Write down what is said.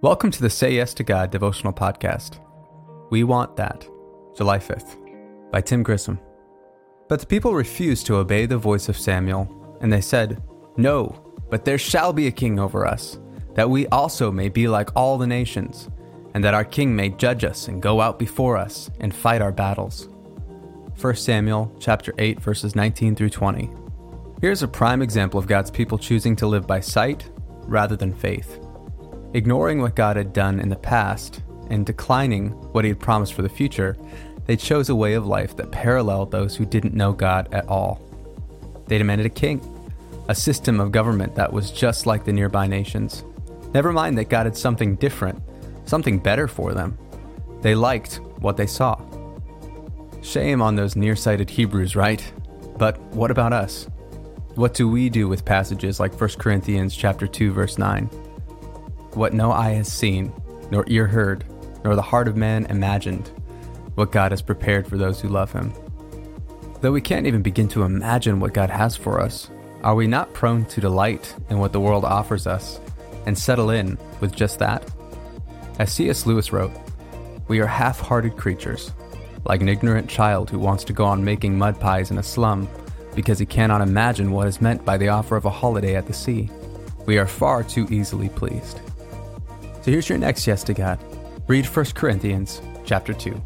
Welcome to the Say Yes to God devotional podcast. We Want That, July 5th, by Tim Grissom. But the people refused to obey the voice of Samuel, and they said, No, but there shall be a king over us, that we also may be like all the nations, and that our king may judge us and go out before us and fight our battles. 1 Samuel chapter 8 verses 19 through 20. Here's a prime example of God's people choosing to live by sight rather than faith. Ignoring what God had done in the past and declining what he had promised for the future, they chose a way of life that paralleled those who didn't know God at all. They demanded a king, a system of government that was just like the nearby nations. Never mind that God had something different, something better for them. They liked what they saw. Shame on those nearsighted Hebrews, right? But what about us? What do we do with passages like 1 Corinthians chapter 2 verse 9? What no eye has seen, nor ear heard, nor the heart of man imagined, what God has prepared for those who love him. Though we can't even begin to imagine what God has for us, are we not prone to delight in what the world offers us and settle in with just that? As C.S. Lewis wrote, we are half hearted creatures, like an ignorant child who wants to go on making mud pies in a slum because he cannot imagine what is meant by the offer of a holiday at the sea. We are far too easily pleased. So here's your next yes to God. Read 1 Corinthians chapter 2.